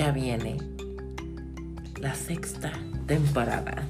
ya viene la sexta temporada.